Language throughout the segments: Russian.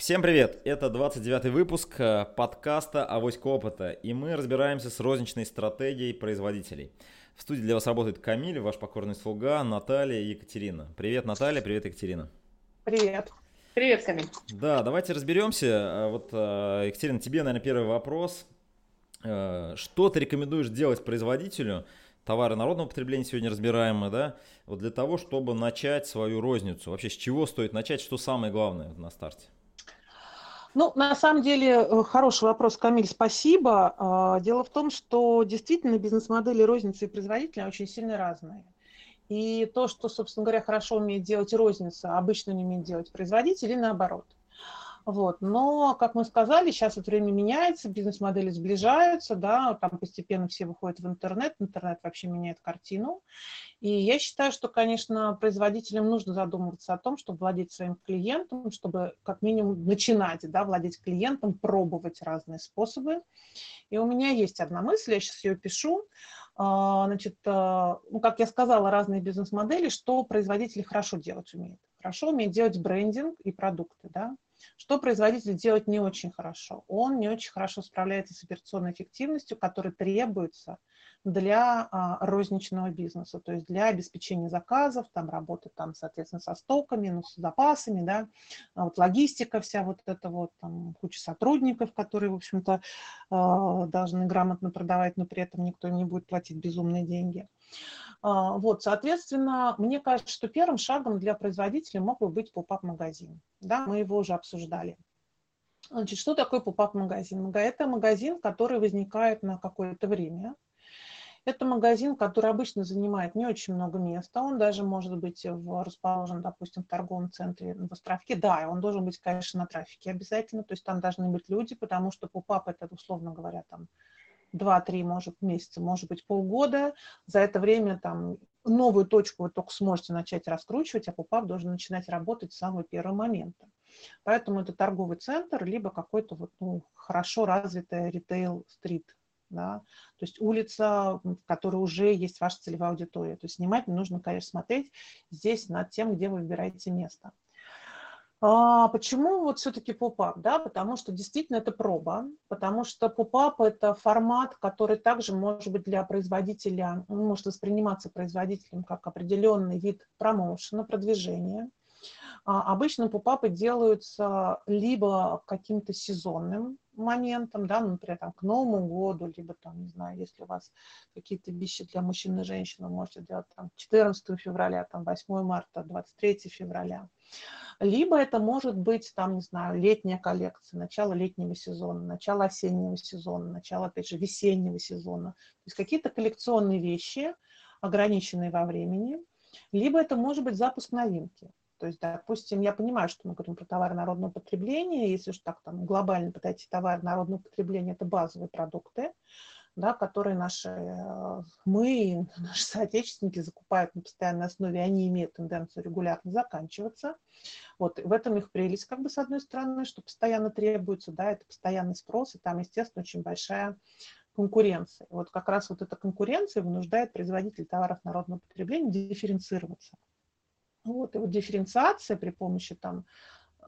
Всем привет! Это 29 выпуск э, подкаста «Авоська опыта», и мы разбираемся с розничной стратегией производителей. В студии для вас работает Камиль, ваш покорный слуга, Наталья и Екатерина. Привет, Наталья, привет, Екатерина. Привет. Привет, Камиль. Да, давайте разберемся. Э, вот, э, Екатерина, тебе, наверное, первый вопрос. Что ты рекомендуешь делать производителю, товары народного потребления сегодня разбираем мы, да, вот для того, чтобы начать свою розницу. Вообще, с чего стоит начать, что самое главное на старте? Ну, на самом деле, э, хороший вопрос, Камиль, спасибо. А, дело в том, что действительно бизнес-модели розницы и производителя очень сильно разные. И то, что, собственно говоря, хорошо умеет делать розница, обычно не умеет делать производитель, и наоборот. Вот. Но, как мы сказали, сейчас это время меняется, бизнес-модели сближаются, да, там постепенно все выходят в интернет, интернет вообще меняет картину. И я считаю, что, конечно, производителям нужно задумываться о том, чтобы владеть своим клиентом, чтобы как минимум начинать да, владеть клиентом, пробовать разные способы. И у меня есть одна мысль, я сейчас ее пишу. А, значит, а, ну, как я сказала, разные бизнес-модели, что производители хорошо делать умеют. Хорошо умеет делать брендинг и продукты, да, что производитель делает не очень хорошо? Он не очень хорошо справляется с операционной эффективностью, которая требуется для а, розничного бизнеса, то есть для обеспечения заказов, там работы, там, соответственно, со стоками, ну, с запасами, да, а вот логистика вся вот эта вот, там, куча сотрудников, которые, в общем-то, а, должны грамотно продавать, но при этом никто не будет платить безумные деньги. А, вот, соответственно, мне кажется, что первым шагом для производителя мог бы быть поп-ап-магазин. Да, мы его уже обсуждали. Значит, что такое поп-ап-магазин? Это магазин, который возникает на какое-то время, это магазин, который обычно занимает не очень много места. Он даже может быть расположен, допустим, в торговом центре в островке. Да, он должен быть, конечно, на трафике обязательно. То есть там должны быть люди, потому что попап это, условно говоря, там 2-3, может, месяца, может быть, полгода. За это время там новую точку вы только сможете начать раскручивать, а pop-up должен начинать работать с самого первого момента. Поэтому это торговый центр, либо какой-то вот, ну, хорошо развитый retail street да, то есть улица, в которой уже есть ваша целевая аудитория. То есть снимать нужно, конечно, смотреть здесь над тем, где вы выбираете место. А почему вот все-таки pop-up? Да, потому что действительно это проба, потому что pop-up – это формат, который также может быть для производителя, может восприниматься производителем как определенный вид промоушена, продвижения. А обычно поп-апы делаются либо каким-то сезонным моментом, да, ну, например, там, к Новому году, либо там, не знаю, если у вас какие-то вещи для мужчин и женщин, вы можете делать там 14 февраля, там 8 марта, 23 февраля. Либо это может быть, там, не знаю, летняя коллекция, начало летнего сезона, начало осеннего сезона, начало, опять же, весеннего сезона. То есть какие-то коллекционные вещи, ограниченные во времени, либо это может быть запуск новинки. То есть, допустим, я понимаю, что мы говорим про товары народного потребления, если уж так там глобально подойти, товары народного потребления – это базовые продукты, да, которые наши, э, мы, наши соотечественники закупают на постоянной основе, они имеют тенденцию регулярно заканчиваться. Вот, в этом их прелесть, как бы, с одной стороны, что постоянно требуется, да, это постоянный спрос, и там, естественно, очень большая конкуренция. Вот как раз вот эта конкуренция вынуждает производителей товаров народного потребления дифференцироваться. Вот, и вот дифференциация при помощи там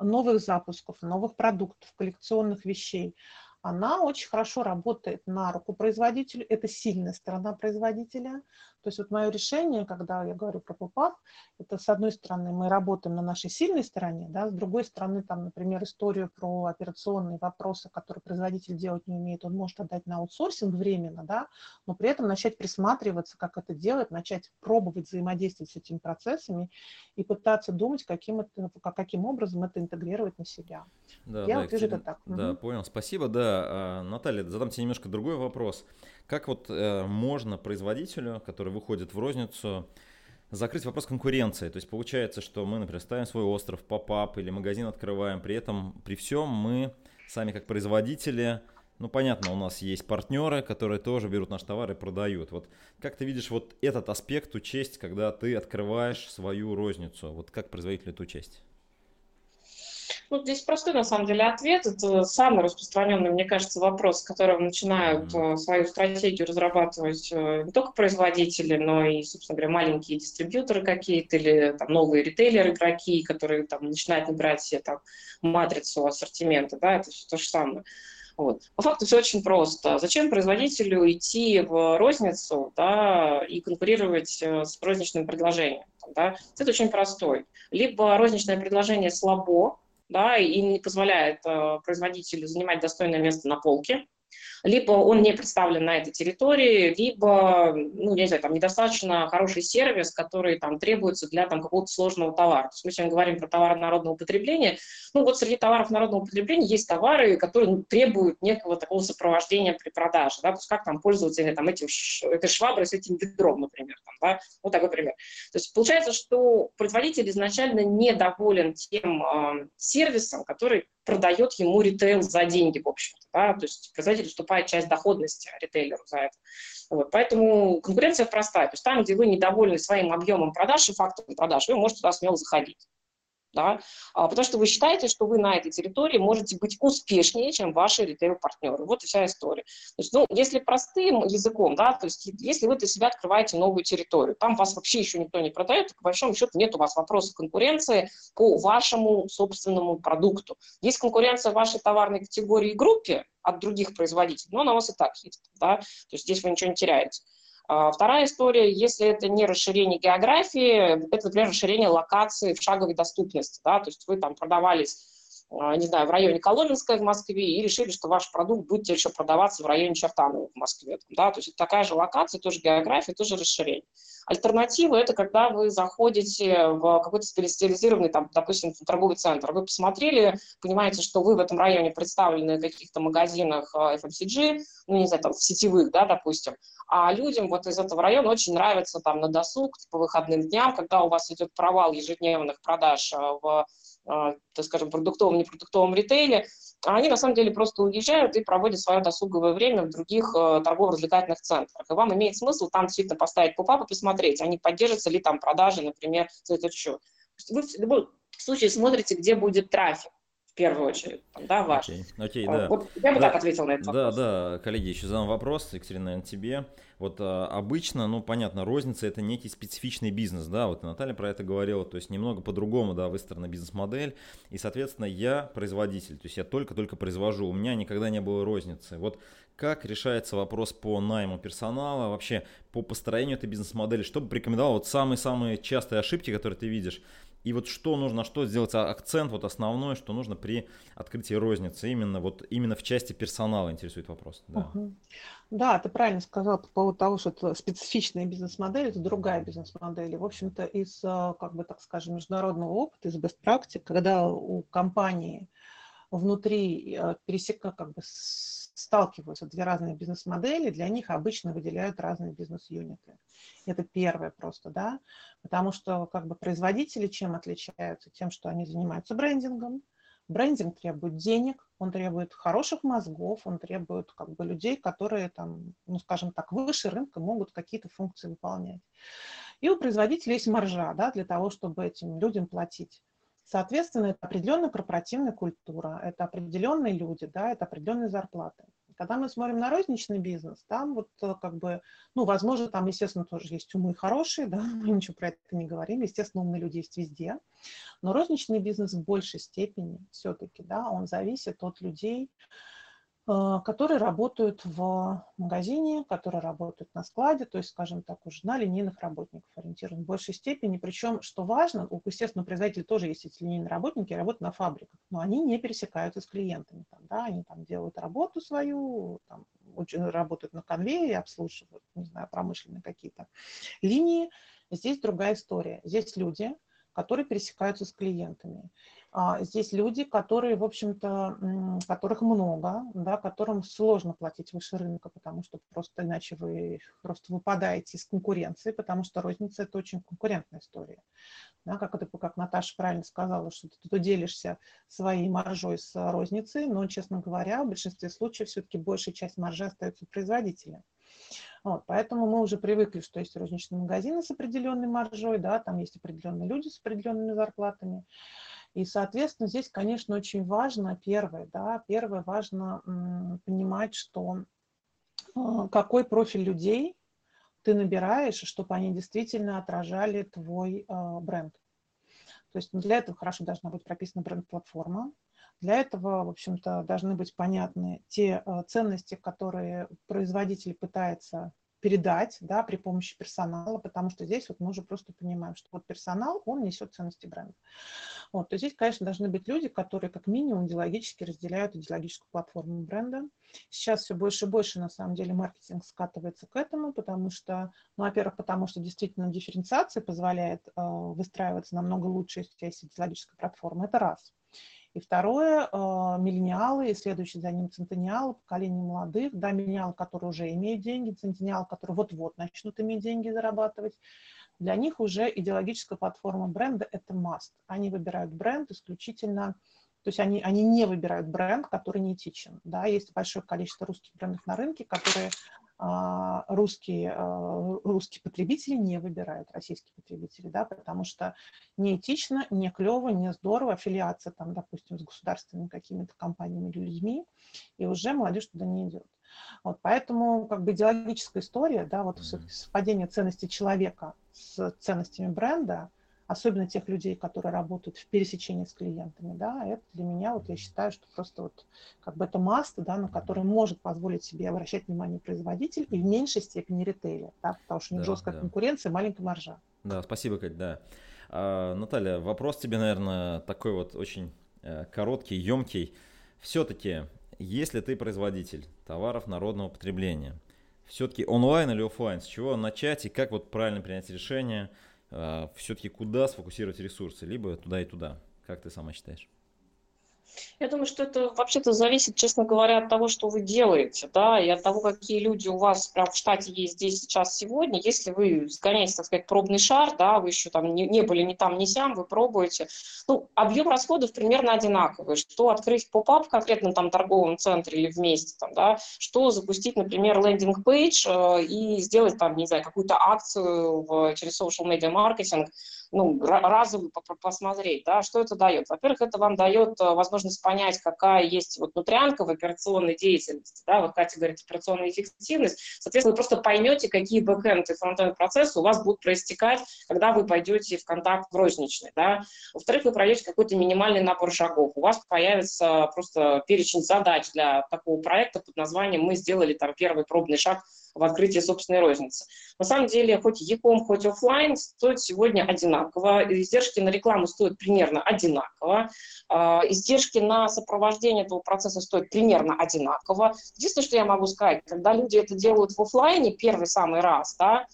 новых запусков, новых продуктов, коллекционных вещей, она очень хорошо работает на руку производителю. Это сильная сторона производителя. То есть вот мое решение, когда я говорю про попав, это с одной стороны мы работаем на нашей сильной стороне, да, с другой стороны, там, например, историю про операционные вопросы, которые производитель делать не умеет, он может отдать на аутсорсинг временно, да, но при этом начать присматриваться, как это делать, начать пробовать взаимодействовать с этими процессами и пытаться думать, каким, это, каким образом это интегрировать на себя. Да, я да, вижу это так. Да, угу. понял, спасибо. Да, а, Наталья, задам тебе немножко другой вопрос. Как вот э, можно производителю, который выходит в розницу, закрыть вопрос конкуренции? То есть получается, что мы, например, ставим свой остров, поп-ап или магазин открываем, при этом, при всем мы сами как производители, ну понятно, у нас есть партнеры, которые тоже берут наш товар и продают. Вот как ты видишь вот этот аспект учесть, когда ты открываешь свою розницу? Вот как производитель эту учесть? Ну, здесь простой, на самом деле, ответ. Это самый распространенный, мне кажется, вопрос, с которого начинают mm-hmm. свою стратегию разрабатывать э, не только производители, но и, собственно говоря, маленькие дистрибьюторы какие-то или там, новые ритейлеры-игроки, которые там, начинают набирать себе там, матрицу ассортимента. Да, это все то же самое. Вот. По факту все очень просто. Зачем производителю идти в розницу да, и конкурировать э, с розничным предложением? Да? Это очень простой. Либо розничное предложение слабо, да, и не позволяет э, производителю занимать достойное место на полке, либо он не представлен на этой территории, либо, ну, не знаю, там недостаточно хороший сервис, который там требуется для там какого-то сложного товара. То есть мы сегодня говорим про товары народного потребления. Ну, вот среди товаров народного потребления есть товары, которые ну, требуют некого такого сопровождения при продаже, да, то есть как там пользоваться или, там, этим, этой шваброй с этим ведром, например, там, да, вот такой пример. То есть получается, что производитель изначально недоволен тем э, сервисом, который продает ему ритейл за деньги, в общем-то. Да? То есть производитель уступает часть доходности ритейлеру за это. Вот. Поэтому конкуренция простая. То есть там, где вы недовольны своим объемом продаж и фактом продаж, вы можете туда смело заходить да, а, потому что вы считаете, что вы на этой территории можете быть успешнее, чем ваши ритейл-партнеры. Вот и вся история. То есть, ну, если простым языком, да, то есть если вы для себя открываете новую территорию, там вас вообще еще никто не продает, то, по большому счету нет у вас вопроса конкуренции по вашему собственному продукту. Есть конкуренция в вашей товарной категории и группе от других производителей, но она у вас и так есть, да, то есть здесь вы ничего не теряете. А, вторая история, если это не расширение географии, это, например, расширение локации в шаговой доступности. Да? То есть вы там продавались не знаю, в районе Коломенской в Москве и решили, что ваш продукт будет еще продаваться в районе Чертанова в Москве. Да? То есть это такая же локация, тоже география, тоже расширение. Альтернатива – это когда вы заходите в какой-то специализированный, там, допустим, торговый центр. Вы посмотрели, понимаете, что вы в этом районе представлены в каких-то магазинах FMCG, ну, не знаю, там, сетевых, да, допустим, а людям вот из этого района очень нравится там на досуг по выходным дням, когда у вас идет провал ежедневных продаж а, в, так скажем, продуктовом, непродуктовом ритейле, а они на самом деле просто уезжают и проводят свое досуговое время в других э, торгово-развлекательных центрах. И вам имеет смысл там действительно поставить попап и посмотреть, а не поддержатся ли там продажи, например, за этот счет. Вы в любом случае смотрите, где будет трафик в первую очередь, да, ваш. Окей, окей, да. Вот я бы да, так ответил на этот да, вопрос. Да, да, коллеги, еще задам вопрос, Екатерина, наверное, тебе. Вот а, обычно, ну, понятно, розница это некий специфичный бизнес, да, вот Наталья про это говорила, то есть немного по-другому, да, выстроена бизнес-модель, и, соответственно, я производитель, то есть я только-только произвожу, у меня никогда не было розницы. Вот как решается вопрос по найму персонала, вообще по построению этой бизнес-модели, что бы порекомендовал, вот самые-самые частые ошибки, которые ты видишь, и вот что нужно, что сделать а, акцент, вот основное, что нужно при открытии розницы, именно вот именно в части персонала интересует вопрос. Да, угу. да ты правильно сказал по поводу того, что это специфичная бизнес-модель, это другая бизнес-модель. в общем-то, из, а, как бы так скажем, международного опыта, из best practice, когда у компании внутри а, пересека, как бы сталкиваются две разные бизнес-модели, для них обычно выделяют разные бизнес-юниты. Это первое просто, да, потому что как бы производители чем отличаются? Тем, что они занимаются брендингом. Брендинг требует денег, он требует хороших мозгов, он требует как бы людей, которые там, ну скажем так, выше рынка могут какие-то функции выполнять. И у производителя есть маржа, да, для того, чтобы этим людям платить. Соответственно, это определенная корпоративная культура, это определенные люди, да, это определенные зарплаты. Когда мы смотрим на розничный бизнес, там вот э, как бы, ну, возможно, там, естественно, тоже есть умы хорошие, да, мы ничего про это не говорим, естественно, умные люди есть везде, но розничный бизнес в большей степени все-таки, да, он зависит от людей, которые работают в магазине, которые работают на складе, то есть, скажем так, уже на линейных работников ориентирован в большей степени. Причем, что важно, у, естественно, производителей тоже есть эти линейные работники, работают на фабриках, но они не пересекаются с клиентами. Там, да, они там делают работу свою, там, очень, работают на конвейере, обслуживают, не знаю, промышленные какие-то линии. Здесь другая история. Здесь люди, которые пересекаются с клиентами. А, здесь люди, которые, в общем-то, которых много, да, которым сложно платить выше рынка, потому что просто иначе вы просто выпадаете из конкуренции, потому что розница – это очень конкурентная история. Да, как, это, как Наташа правильно сказала, что ты тут делишься своей маржой с розницей, но, честно говоря, в большинстве случаев все-таки большая часть маржи остается у. Вот, поэтому мы уже привыкли, что есть розничные магазины с определенной маржой, да, там есть определенные люди с определенными зарплатами. И, соответственно, здесь, конечно, очень важно, первое, да, первое важно понимать, что а, какой профиль людей ты набираешь, чтобы они действительно отражали твой а, бренд. То есть для этого хорошо должна быть прописана бренд-платформа. Для этого, в общем-то, должны быть понятны те а, ценности, которые производитель пытается передать да, при помощи персонала, потому что здесь вот мы уже просто понимаем, что вот персонал, он несет ценности бренда. Вот, то здесь, конечно, должны быть люди, которые как минимум идеологически разделяют идеологическую платформу бренда. Сейчас все больше и больше, на самом деле, маркетинг скатывается к этому, потому что, ну, во-первых, потому что действительно дифференциация позволяет э, выстраиваться намного лучше, если есть идеологическая платформа. Это раз. И второе, а, миллениалы и следующие за ним центениалы, поколение молодых, да, миллениалы, которые уже имеют деньги, центениалы, которые вот-вот начнут иметь деньги зарабатывать, для них уже идеологическая платформа бренда – это must. Они выбирают бренд исключительно, то есть они, они не выбирают бренд, который не этичен. Да, есть большое количество русских брендов на рынке, которые русские, а, русские потребители не выбирают российские потребители, да, потому что не этично, не клево, не здорово, аффилиация там, допустим, с государственными какими-то компаниями или людьми, и уже молодежь туда не идет. Вот, поэтому как бы идеологическая история, да, вот совпадение ценностей человека с ценностями бренда – особенно тех людей, которые работают в пересечении с клиентами, да, это для меня, вот я считаю, что просто вот как бы это маста, да, на который может позволить себе обращать внимание производитель и в меньшей степени ритейлер, да, потому что у них да, жесткая да. конкуренция, маленькая маржа. Да, спасибо, Кать, да. А, Наталья, вопрос тебе, наверное, такой вот очень э, короткий, емкий. Все-таки, если ты производитель товаров народного потребления, все-таки онлайн или офлайн, с чего начать и как вот правильно принять решение – все-таки куда сфокусировать ресурсы, либо туда и туда. Как ты сама считаешь? Я думаю, что это вообще-то зависит, честно говоря, от того, что вы делаете, да, и от того, какие люди у вас прям в штате есть здесь сейчас сегодня. Если вы сгоняете, так сказать, пробный шар, да, вы еще там не, не были ни там, ни сям, вы пробуете, ну, объем расходов примерно одинаковый. Что открыть pop-up в конкретном там торговом центре или вместе, там, да, что запустить, например, landing page э, и сделать там, не знаю, какую-то акцию в, через social media marketing, ну, разово посмотреть, да, что это дает. Во-первых, это вам дает э, возможность понять, какая есть вот внутрянка в операционной деятельности, да, вот Катя говорит, операционная эффективность, соответственно, вы просто поймете, какие бэкэнд и фронтенд процессы у вас будут проистекать, когда вы пойдете в контакт в розничный, да. Во-вторых, вы пройдете какой-то минимальный набор шагов, у вас появится просто перечень задач для такого проекта под названием «Мы сделали там первый пробный шаг в открытии собственной розницы. На самом деле, хоть Яком, хоть офлайн стоят сегодня одинаково, издержки на рекламу стоят примерно одинаково, а, издержки на сопровождение этого процесса стоят примерно одинаково. Единственное, что я могу сказать, когда люди это делают в офлайне первый самый раз, да,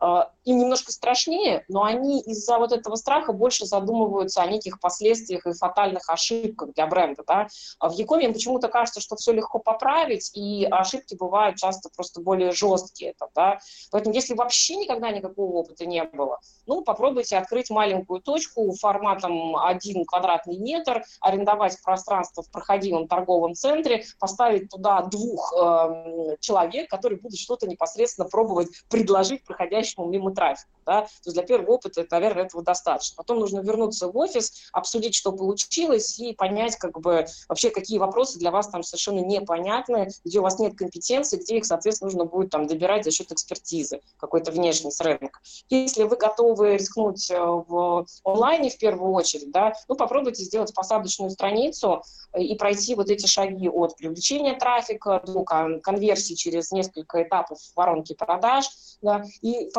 им немножко страшнее, но они из-за вот этого страха больше задумываются о неких последствиях и фатальных ошибках для бренда. Да? А в Якоме им почему-то кажется, что все легко поправить, и ошибки бывают часто просто более жесткие. Да? Поэтому если вообще никогда никакого опыта не было, ну, попробуйте открыть маленькую точку форматом один квадратный метр, арендовать пространство в проходимом торговом центре, поставить туда двух э, человек, которые будут что-то непосредственно пробовать предложить проходящему мимо трафику. Да? То есть для первого опыта, наверное, этого достаточно. Потом нужно вернуться в офис, обсудить, что получилось, и понять, как бы, вообще, какие вопросы для вас там совершенно непонятны, где у вас нет компетенции, где их, соответственно, нужно будет там добирать за счет экспертизы какой-то внешней с рынка. Если вы готовы рискнуть э, в онлайне в первую очередь, да, ну, попробуйте сделать посадочную страницу э, и пройти вот эти шаги от привлечения трафика до конверсии через несколько этапов воронки продаж, да, и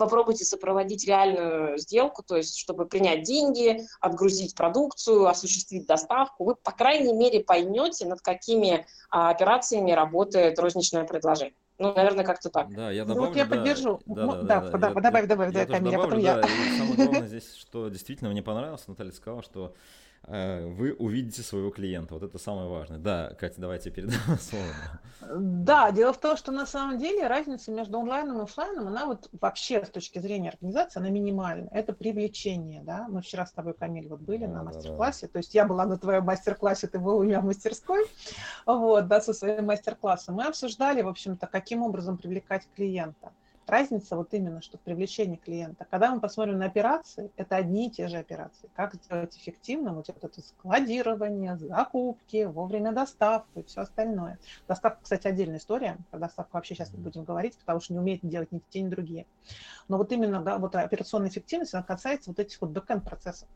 попробуйте сопроводить реальную сделку, то есть чтобы принять деньги, отгрузить продукцию, осуществить доставку, вы, по крайней мере, поймете, над какими а, операциями работает розничное предложение. Ну, наверное, как-то так. Да, я добавлю. Ну, вот я да, поддержу. Да, да, да, да, да, добавь, добавь, да, Камиль, а потом я. Да, и самое главное здесь, что действительно мне понравилось, Наталья сказала, что вы увидите своего клиента. Вот это самое важное. Да, Катя, давайте передам слово. Да, дело в том, что на самом деле разница между онлайном и офлайном, она вот вообще с точки зрения организации, она минимальна. Это привлечение, да. Мы вчера с тобой, Камиль, вот были да, на мастер-классе. Да, да. То есть я была на твоем мастер-классе, ты был у меня в мастерской, вот, да, со своим мастер-классом. Мы обсуждали, в общем-то, каким образом привлекать клиента. Разница вот именно, что в привлечении клиента. Когда мы посмотрим на операции, это одни и те же операции. Как сделать эффективно вот это складирование, закупки, вовремя доставку и все остальное. Доставка, кстати, отдельная история. Про доставку вообще сейчас не будем говорить, потому что не умеет делать ни те, ни другие. Но вот именно да, вот операционная эффективность, она касается вот этих вот бэкэнд процессов.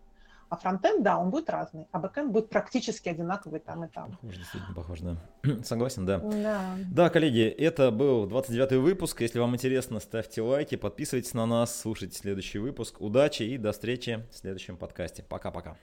А фронтенд, да, он будет разный, а бэкенд будет практически одинаковый там и там. Похож, действительно похож, да. Согласен, да. да. Да, коллеги, это был 29-й выпуск. Если вам интересно, ставьте лайки, подписывайтесь на нас, слушайте следующий выпуск. Удачи и до встречи в следующем подкасте. Пока-пока.